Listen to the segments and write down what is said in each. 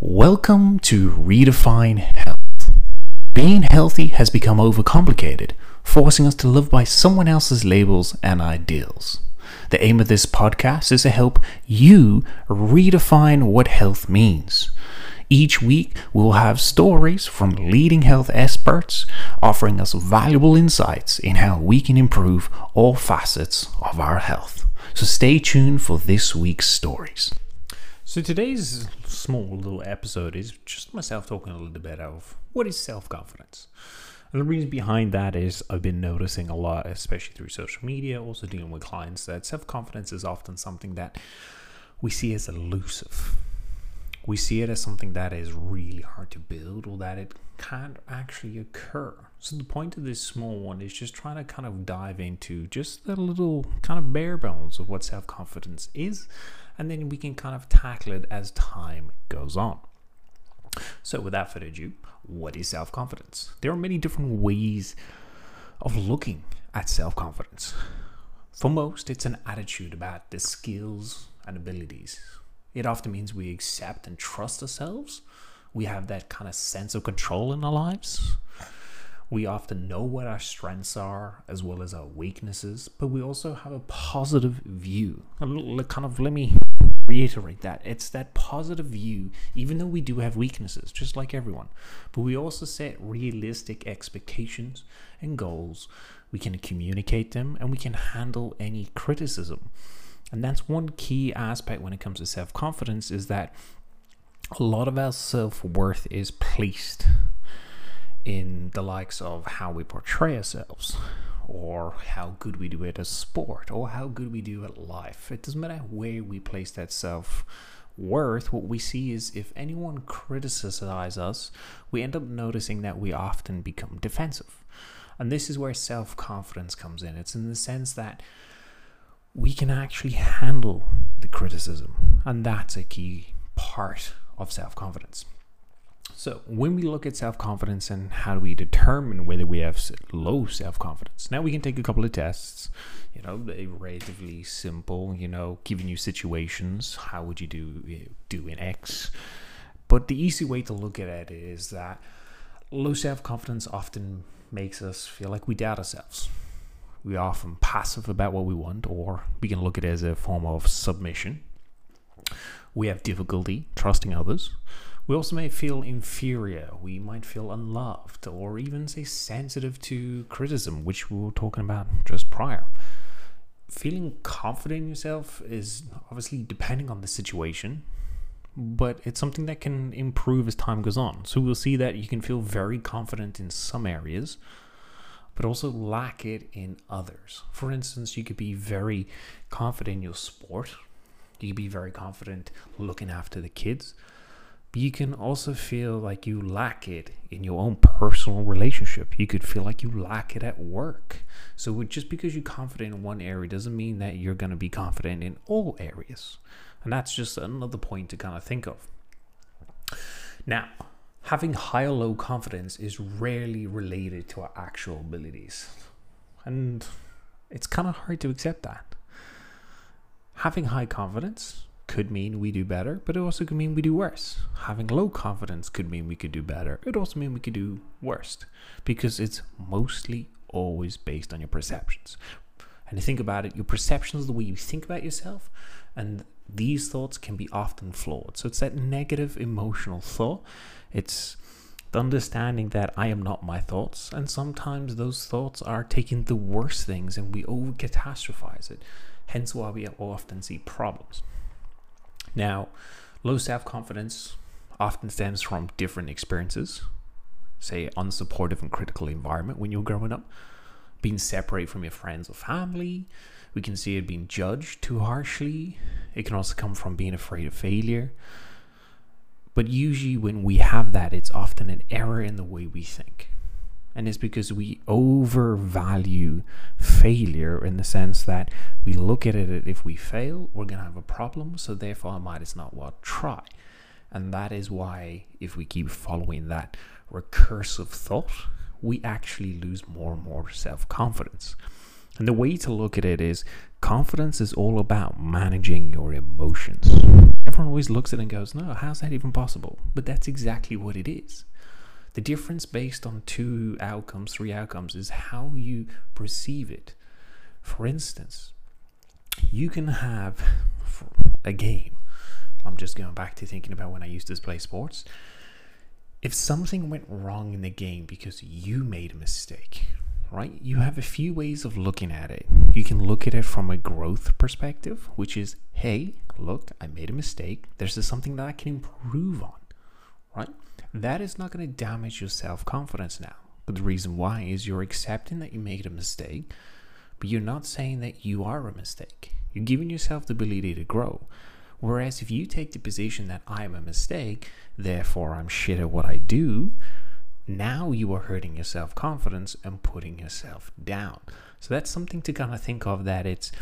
Welcome to Redefine Health. Being healthy has become overcomplicated, forcing us to live by someone else's labels and ideals. The aim of this podcast is to help you redefine what health means. Each week, we will have stories from leading health experts offering us valuable insights in how we can improve all facets of our health. So stay tuned for this week's stories. So today's small little episode is just myself talking a little bit of what is self-confidence. And the reason behind that is I've been noticing a lot, especially through social media, also dealing with clients, that self-confidence is often something that we see as elusive. We see it as something that is really hard to build or that it can't actually occur. So the point of this small one is just trying to kind of dive into just the little kind of bare bones of what self-confidence is and then we can kind of tackle it as time goes on. So, without further ado, what is self confidence? There are many different ways of looking at self confidence. For most, it's an attitude about the skills and abilities. It often means we accept and trust ourselves. We have that kind of sense of control in our lives. We often know what our strengths are as well as our weaknesses, but we also have a positive view. Kind of let me reiterate that. It's that positive view, even though we do have weaknesses, just like everyone. But we also set realistic expectations and goals. We can communicate them and we can handle any criticism. And that's one key aspect when it comes to self confidence is that a lot of our self worth is placed in the likes of how we portray ourselves or how good we do at a sport or how good we do at life. It doesn't matter where we place that self worth, what we see is if anyone criticizes us, we end up noticing that we often become defensive. And this is where self confidence comes in. It's in the sense that we can actually handle the criticism, and that's a key part of self confidence. So, when we look at self confidence and how do we determine whether we have low self confidence, now we can take a couple of tests. You know, they're relatively simple. You know, giving you situations, how would you do eh, do in X? But the easy way to look at it is that low self confidence often makes us feel like we doubt ourselves. We are often passive about what we want, or we can look at it as a form of submission. We have difficulty trusting others we also may feel inferior, we might feel unloved, or even say sensitive to criticism, which we were talking about just prior. Feeling confident in yourself is obviously depending on the situation, but it's something that can improve as time goes on. So we'll see that you can feel very confident in some areas, but also lack it in others. For instance, you could be very confident in your sport, you could be very confident looking after the kids but you can also feel like you lack it in your own personal relationship. You could feel like you lack it at work. So just because you're confident in one area doesn't mean that you're going to be confident in all areas. And that's just another point to kind of think of. Now, having high or low confidence is rarely related to our actual abilities. And it's kind of hard to accept that. Having high confidence could mean we do better, but it also could mean we do worse. Having low confidence could mean we could do better. It also mean we could do worse because it's mostly always based on your perceptions. And you think about it, your perceptions, the way you think about yourself, and these thoughts can be often flawed. So it's that negative emotional thought. It's the understanding that I am not my thoughts, and sometimes those thoughts are taking the worst things and we over catastrophize it. Hence why we often see problems. Now, low self confidence often stems from different experiences, say, unsupportive and critical environment when you're growing up, being separated from your friends or family. We can see it being judged too harshly. It can also come from being afraid of failure. But usually, when we have that, it's often an error in the way we think and it's because we overvalue failure in the sense that we look at it if we fail we're going to have a problem so therefore i might as not well try and that is why if we keep following that recursive thought we actually lose more and more self-confidence And the way to look at it is confidence is all about managing your emotions. Everyone always looks at it and goes, No, how's that even possible? But that's exactly what it is. The difference based on two outcomes, three outcomes, is how you perceive it. For instance, you can have a game. I'm just going back to thinking about when I used to play sports. If something went wrong in the game because you made a mistake, right? You have a few ways of looking at it. You can look at it from a growth perspective, which is, hey, look, I made a mistake. There's something that I can improve on, right? That is not going to damage your self confidence now. But the reason why is you're accepting that you made a mistake, but you're not saying that you are a mistake. You're giving yourself the ability to grow. Whereas if you take the position that I am a mistake, therefore I'm shit at what I do, now you are hurting your self confidence and putting yourself down. So that's something to kind of think of that it's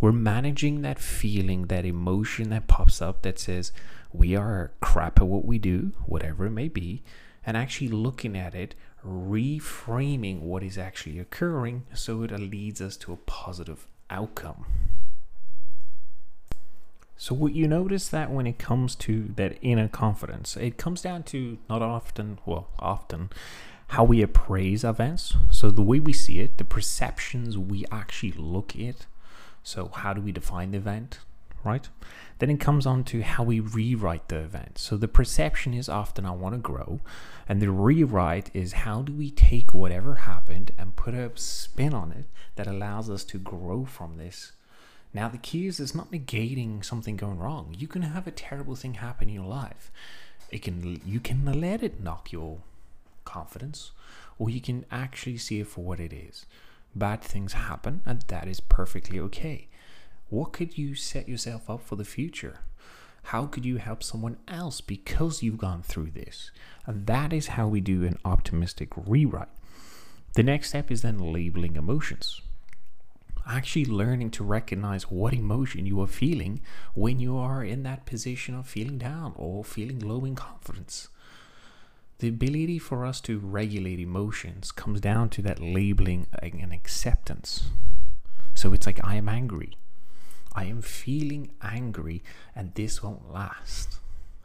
we're managing that feeling, that emotion that pops up that says we are crap at what we do, whatever it may be, and actually looking at it, reframing what is actually occurring so it leads us to a positive outcome. So what you notice that when it comes to that inner confidence, it comes down to not often, well, often how we appraise events. So the way we see it, the perceptions we actually look at. So how do we define the event, right? Then it comes on to how we rewrite the event. So the perception is often I want to grow, and the rewrite is how do we take whatever happened and put a spin on it that allows us to grow from this now, the key is it's not negating something going wrong. You can have a terrible thing happen in your life. It can you can let it knock your confidence, or you can actually see it for what it is. Bad things happen, and that is perfectly okay. What could you set yourself up for the future? How could you help someone else because you've gone through this? And that is how we do an optimistic rewrite. The next step is then labeling emotions actually learning to recognize what emotion you are feeling when you are in that position of feeling down or feeling low in confidence. The ability for us to regulate emotions comes down to that labeling and acceptance. So it's like, I am angry. I am feeling angry, and this won't last.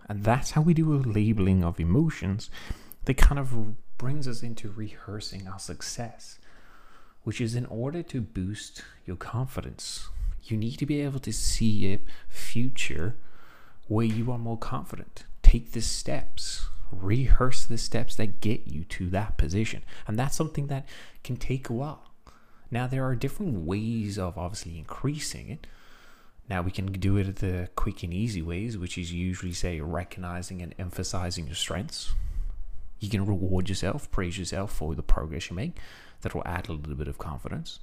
And that's how we do a labeling of emotions that kind of brings us into rehearsing our success which is in order to boost your confidence, you need to be able to see a future where you are more confident. Take the steps, rehearse the steps that get you to that position. And that's something that can take a while. Now, there are different ways of obviously increasing it. Now, we can do it the quick and easy ways, which is usually, say, recognizing and emphasizing your strengths. You can reward yourself, praise yourself for the progress you make that will add a little bit of confidence.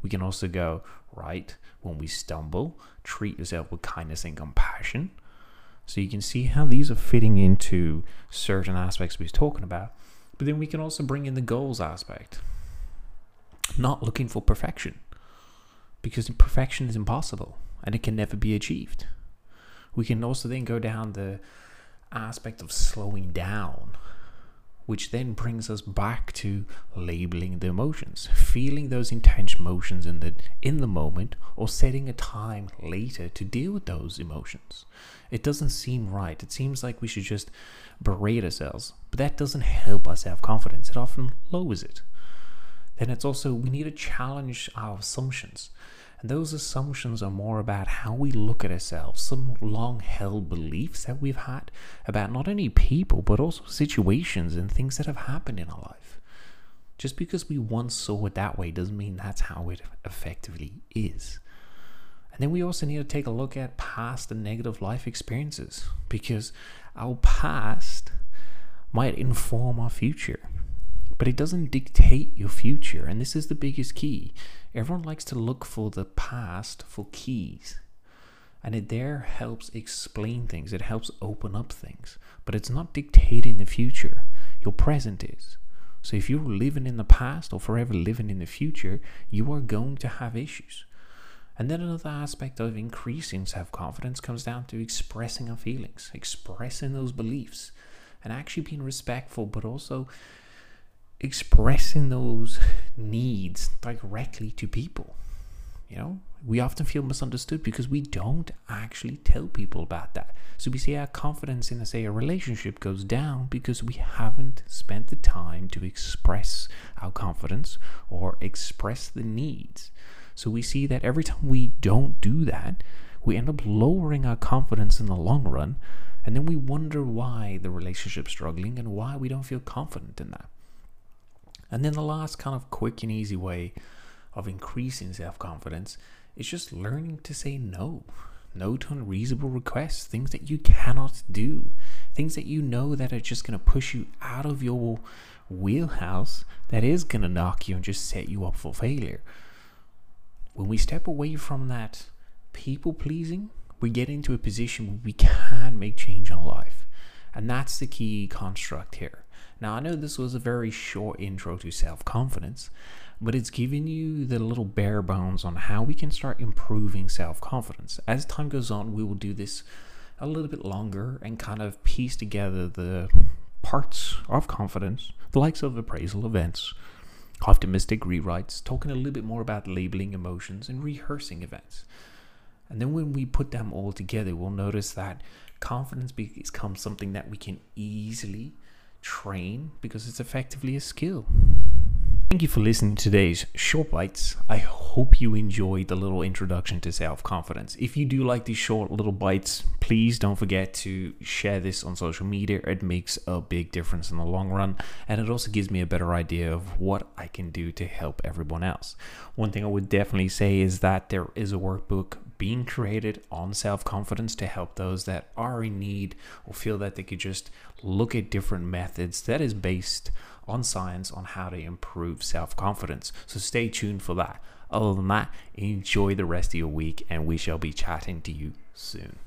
We can also go, right, when we stumble, treat yourself with kindness and compassion. So you can see how these are fitting into certain aspects we're talking about. But then we can also bring in the goals aspect. Not looking for perfection, because perfection is impossible and it can never be achieved. We can also then go down the aspect of slowing down which then brings us back to labeling the emotions, feeling those intense emotions in the in the moment, or setting a time later to deal with those emotions. It doesn't seem right. It seems like we should just berate ourselves, but that doesn't help us have confidence. It often lowers it. Then it's also we need to challenge our assumptions. And those assumptions are more about how we look at ourselves, some long held beliefs that we've had about not only people, but also situations and things that have happened in our life. Just because we once saw it that way doesn't mean that's how it effectively is. And then we also need to take a look at past and negative life experiences because our past might inform our future but it doesn't dictate your future. And this is the biggest key. Everyone likes to look for the past for keys. And it there helps explain things, it helps open up things, but it's not dictating the future. Your present is. So if you're living in the past or forever living in the future, you are going to have issues. And then another aspect of increasing self confidence comes down to expressing our feelings, expressing those beliefs, and actually being respectful, but also expressing those needs directly to people. You know, we often feel misunderstood because we don't actually tell people about that. So we see our confidence in, say, a relationship goes down because we haven't spent the time to express our confidence or express the needs. So we see that every time we don't do that, we end up lowering our confidence in the long run. And then we wonder why the relationship's struggling and why we don't feel confident in that. And then the last kind of quick and easy way of increasing self confidence is just learning to say no. No to unreasonable requests, things that you cannot do, things that you know that are just going to push you out of your wheelhouse, that is going to knock you and just set you up for failure. When we step away from that people pleasing, we get into a position where we can make change in life. And that's the key construct here. Now, I know this was a very short intro to self confidence, but it's giving you the little bare bones on how we can start improving self confidence. As time goes on, we will do this a little bit longer and kind of piece together the parts of confidence, the likes of appraisal events, optimistic rewrites, talking a little bit more about labeling emotions and rehearsing events. And then when we put them all together, we'll notice that confidence becomes something that we can easily train because it's effectively a skill. Thank you for listening to today's Short Bites. I hope you enjoyed the little introduction to self confidence. If you do like these short little bites, please don't forget to share this on social media. It makes a big difference in the long run, and it also gives me a better idea of what I can do to help everyone else. One thing I would definitely say is that there is a workbook being created on self confidence to help those that are in need or feel that they could just look at different methods that is based on science on how to improve self confidence. So stay tuned for that. Other than that, enjoy the rest of your week, and we shall be chatting to you soon.